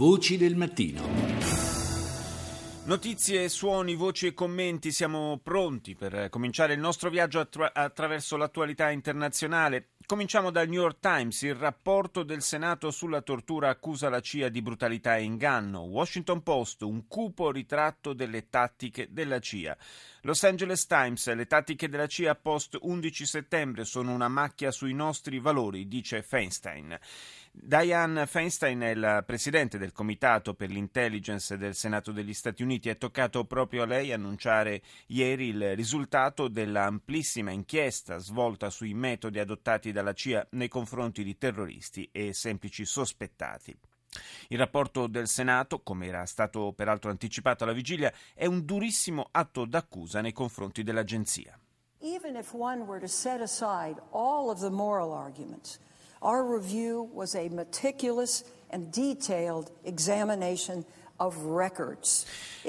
Voci del mattino. Notizie, suoni, voci e commenti, siamo pronti per cominciare il nostro viaggio attra- attraverso l'attualità internazionale. Cominciamo dal New York Times. Il rapporto del Senato sulla tortura accusa la CIA di brutalità e inganno. Washington Post, un cupo ritratto delle tattiche della CIA. Los Angeles Times, le tattiche della CIA post 11 settembre sono una macchia sui nostri valori, dice Feinstein. Diane Feinstein è la presidente del Comitato per l'Intelligence del Senato degli Stati Uniti. È toccato proprio a lei annunciare ieri il risultato dell'amplissima inchiesta svolta sui metodi adottati dalla CIA nei confronti di terroristi e semplici sospettati. Il rapporto del Senato, come era stato peraltro anticipato alla vigilia, è un durissimo atto d'accusa nei confronti dell'agenzia. Even if one were to set aside all of the moral arguments Our review was a meticulous and detailed examination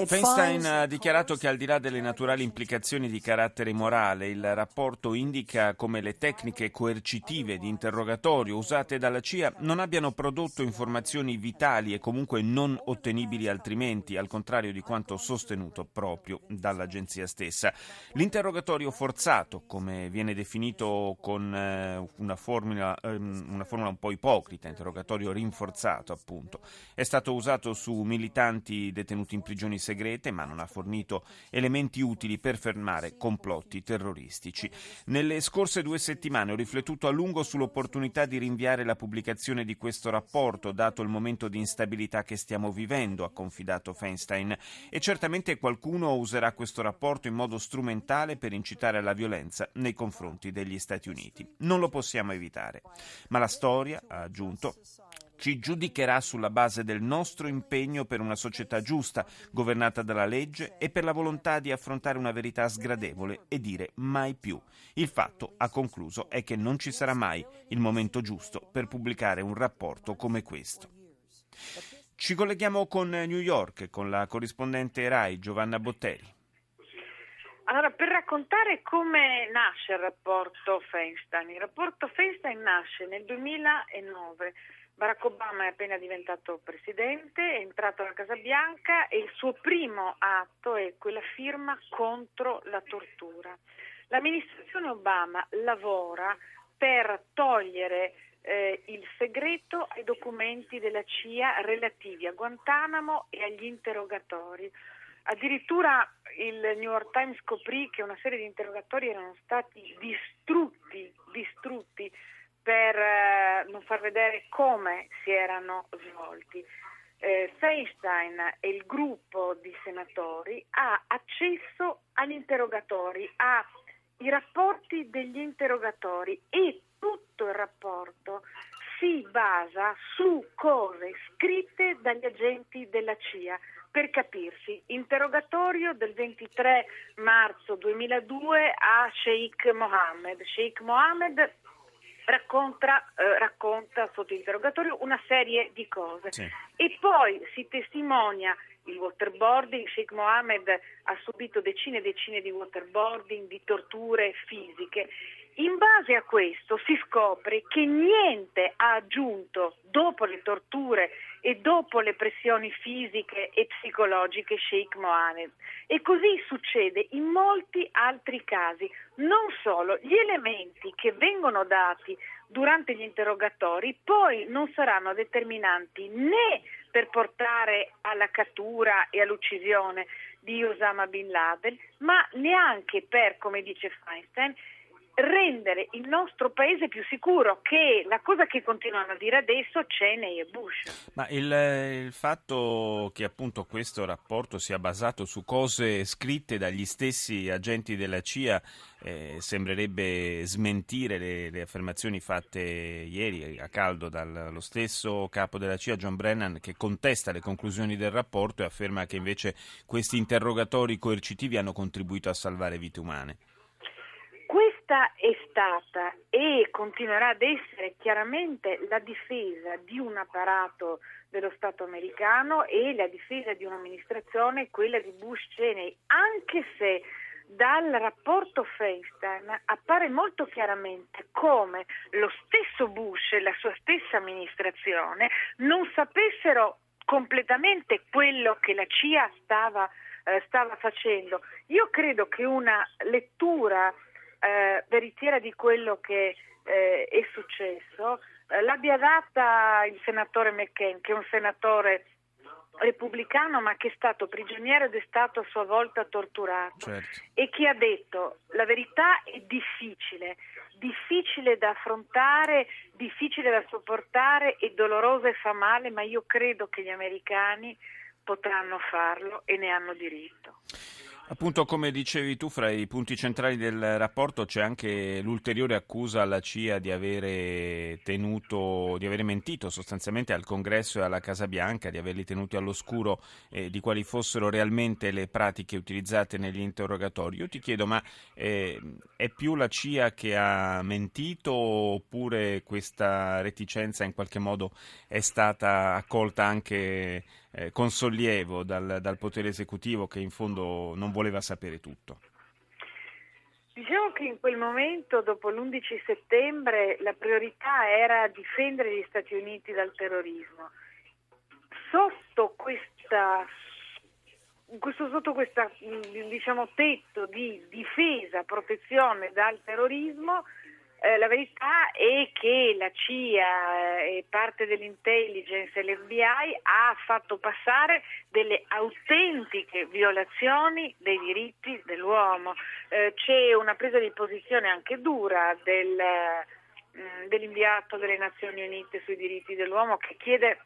Feinstein ha dichiarato che al di là delle naturali implicazioni di carattere morale, il rapporto indica come le tecniche coercitive di interrogatorio usate dalla CIA non abbiano prodotto informazioni vitali e comunque non ottenibili altrimenti, al contrario di quanto sostenuto proprio dall'agenzia stessa. L'interrogatorio forzato, come viene definito con eh, una formula, ehm, una formula un po' ipocrita, interrogatorio rinforzato appunto, è stato usato su militanti militanti detenuti in prigioni segrete, ma non ha fornito elementi utili per fermare complotti terroristici. Nelle scorse due settimane ho riflettuto a lungo sull'opportunità di rinviare la pubblicazione di questo rapporto, dato il momento di instabilità che stiamo vivendo, ha confidato Feinstein, e certamente qualcuno userà questo rapporto in modo strumentale per incitare alla violenza nei confronti degli Stati Uniti. Non lo possiamo evitare. Ma la storia, ha aggiunto, ci giudicherà sulla base del nostro impegno per una società giusta, governata dalla legge e per la volontà di affrontare una verità sgradevole e dire mai più. Il fatto, ha concluso, è che non ci sarà mai il momento giusto per pubblicare un rapporto come questo. Ci colleghiamo con New York, con la corrispondente RAI Giovanna Botteri. Allora, per raccontare come nasce il rapporto Feinstein, il rapporto Feinstein nasce nel 2009 Barack Obama è appena diventato presidente, è entrato alla Casa Bianca e il suo primo atto è quella firma contro la tortura. L'amministrazione Obama lavora per togliere eh, il segreto ai documenti della CIA relativi a Guantanamo e agli interrogatori. Addirittura il New York Times scoprì che una serie di interrogatori erano stati distrutti, distrutti per eh, non far vedere come si erano svolti. Eh, Feinstein e il gruppo di senatori ha accesso agli interrogatori, ai rapporti degli interrogatori e tutto il rapporto si basa su cose scritte dagli agenti della CIA. Per capirsi, interrogatorio del 23 marzo 2002 a Sheikh Mohammed. Sheikh Mohammed racconta, eh, racconta sotto interrogatorio una serie di cose sì. e poi si testimonia il waterboarding, Sheikh Mohammed ha subito decine e decine di waterboarding, di torture fisiche. In base a questo si scopre che niente ha aggiunto dopo le torture e dopo le pressioni fisiche e psicologiche Sheikh Mohammed. E così succede in molti altri casi. Non solo, gli elementi che vengono dati durante gli interrogatori poi non saranno determinanti né per portare alla cattura e all'uccisione di Osama Bin Laden, ma neanche per, come dice Feinstein, rendere il nostro paese più sicuro, che la cosa che continuano a dire adesso Cheney e Bush. Ma il, il, fatto che appunto questo rapporto sia basato su cose scritte dagli stessi agenti della CIA eh, sembrerebbe smentire le, le, affermazioni fatte ieri a caldo dallo stesso capo della CIA, John Brennan, che contesta le conclusioni del rapporto e afferma che invece questi interrogatori coercitivi hanno contribuito a salvare vite umane. Questa è stata e continuerà ad essere chiaramente la difesa di un apparato dello Stato americano e la difesa di un'amministrazione, quella di Bush-Cheney, anche se dal rapporto Feinstein appare molto chiaramente come lo stesso Bush e la sua stessa amministrazione non sapessero completamente quello che la CIA stava, eh, stava facendo. Io credo che una lettura eh, veritiera di quello che eh, è successo eh, l'abbia data il senatore McCain, che è un senatore repubblicano ma che è stato prigioniero ed è stato a sua volta torturato certo. e che ha detto la verità è difficile, difficile da affrontare, difficile da sopportare, è dolorosa e fa male, ma io credo che gli americani potranno farlo e ne hanno diritto. Appunto, come dicevi tu, fra i punti centrali del rapporto c'è anche l'ulteriore accusa alla CIA di avere tenuto, di avere mentito sostanzialmente al Congresso e alla Casa Bianca, di averli tenuti all'oscuro eh, di quali fossero realmente le pratiche utilizzate negli interrogatori. Io ti chiedo, ma eh, è più la CIA che ha mentito oppure questa reticenza in qualche modo è stata accolta anche eh, con sollievo dal, dal potere esecutivo che in fondo non voleva sapere tutto? Diciamo che in quel momento, dopo l'11 settembre, la priorità era difendere gli Stati Uniti dal terrorismo. Sotto questa questo, sotto questo diciamo, tetto di difesa, protezione dal terrorismo, eh, la verità è che la CIA eh, e parte dell'intelligence e l'FBI ha fatto passare delle autentiche violazioni dei diritti dell'uomo. Eh, c'è una presa di posizione anche dura del, mh, mm, dell'inviato delle Nazioni Unite sui diritti dell'uomo che chiede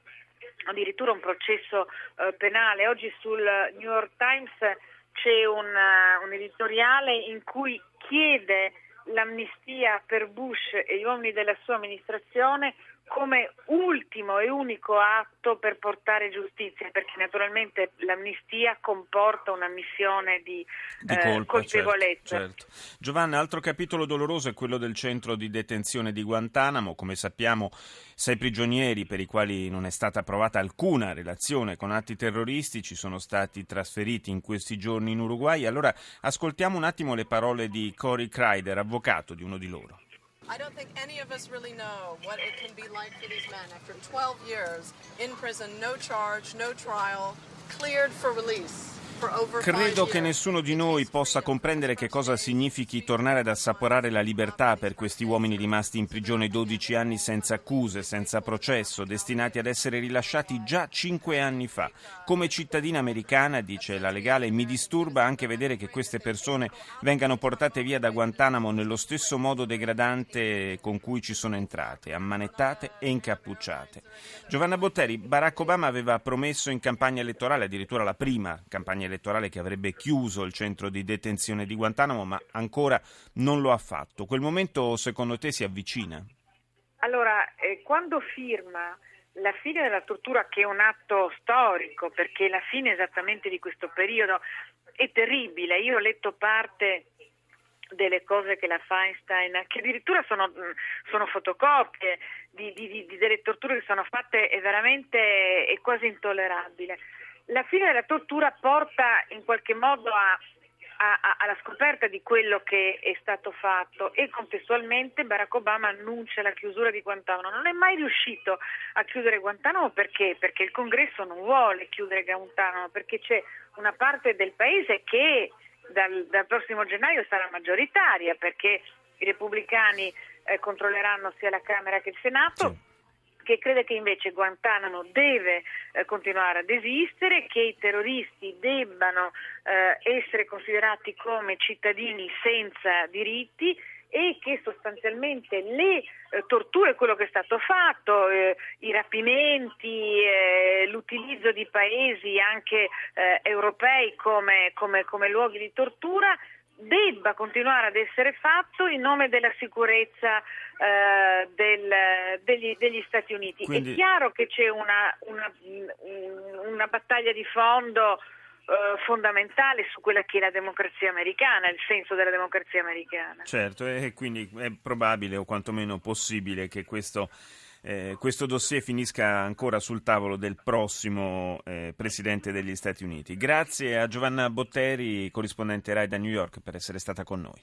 addirittura un processo eh, penale. Oggi sul New York Times c'è un, uh, un editoriale in cui chiede l'amnistia per Bush e gli uomini della sua amministrazione come ultimo e unico atto per portare giustizia, perché naturalmente l'amnistia comporta una missione di, di eh, colpa, colpevolezza. Certo, certo. Giovanna, altro capitolo doloroso è quello del centro di detenzione di Guantanamo. Come sappiamo, sei prigionieri per i quali non è stata approvata alcuna relazione con atti terroristici sono stati trasferiti in questi giorni in Uruguay. Allora ascoltiamo un attimo le parole di Cory Kreider, avvocato di uno di loro. I don't think any of us really know what it can be like for these men after 12 years in prison, no charge, no trial, cleared for release. Credo che nessuno di noi possa comprendere che cosa significhi tornare ad assaporare la libertà per questi uomini rimasti in prigione 12 anni senza accuse, senza processo, destinati ad essere rilasciati già 5 anni fa. Come cittadina americana, dice la legale, mi disturba anche vedere che queste persone vengano portate via da Guantanamo nello stesso modo degradante con cui ci sono entrate, ammanettate e incappucciate. Giovanna Botteri, Barack Obama aveva promesso in campagna elettorale, addirittura la prima campagna elettorale che avrebbe chiuso il centro di detenzione di Guantanamo, ma ancora non lo ha fatto. Quel momento secondo te si avvicina? Allora, eh, quando firma la fine della tortura, che è un atto storico, perché la fine esattamente di questo periodo è terribile. Io ho letto parte delle cose che la Feinstein, che addirittura sono, sono fotocopie di, di, di, delle torture che sono fatte, è veramente è quasi intollerabile. La fine della tortura porta in qualche modo a, a, alla scoperta di quello che è stato fatto e contestualmente Barack Obama annuncia la chiusura di Guantanamo. Non è mai riuscito a chiudere Guantanamo perché? Perché il congresso non vuole chiudere Guantanamo, perché c'è una parte del paese che dal, dal prossimo gennaio sarà maggioritaria, perché i repubblicani eh, controlleranno sia la Camera che il Senato. Sì che crede che invece Guantanamo deve eh, continuare ad esistere, che i terroristi debbano eh, essere considerati come cittadini senza diritti e che sostanzialmente le eh, torture, quello che è stato fatto, eh, i rapimenti, eh, l'utilizzo di paesi anche eh, europei come, come, come luoghi di tortura debba continuare ad essere fatto in nome della sicurezza eh, del, degli, degli, Stati Uniti. Quindi... È chiaro che c'è una, una, una battaglia di fondo eh, fondamentale su quella che è la democrazia americana, il senso della democrazia americana. Certo, e quindi è probabile o quantomeno possibile che questo eh, questo dossier finisca ancora sul tavolo del prossimo eh, Presidente degli Stati Uniti. Grazie a Giovanna Botteri, corrispondente RAI da New York, per essere stata con noi.